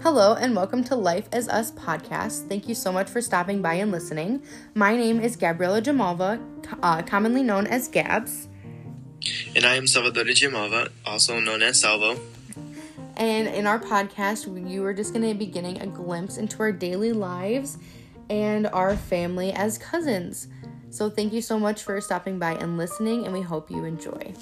Hello, and welcome to Life as Us podcast. Thank you so much for stopping by and listening. My name is Gabriela Jamalva, uh, commonly known as Gabs. And I am Salvador Jamalva, also known as Salvo. And in our podcast, you are just going to be getting a glimpse into our daily lives and our family as cousins. So, thank you so much for stopping by and listening, and we hope you enjoy.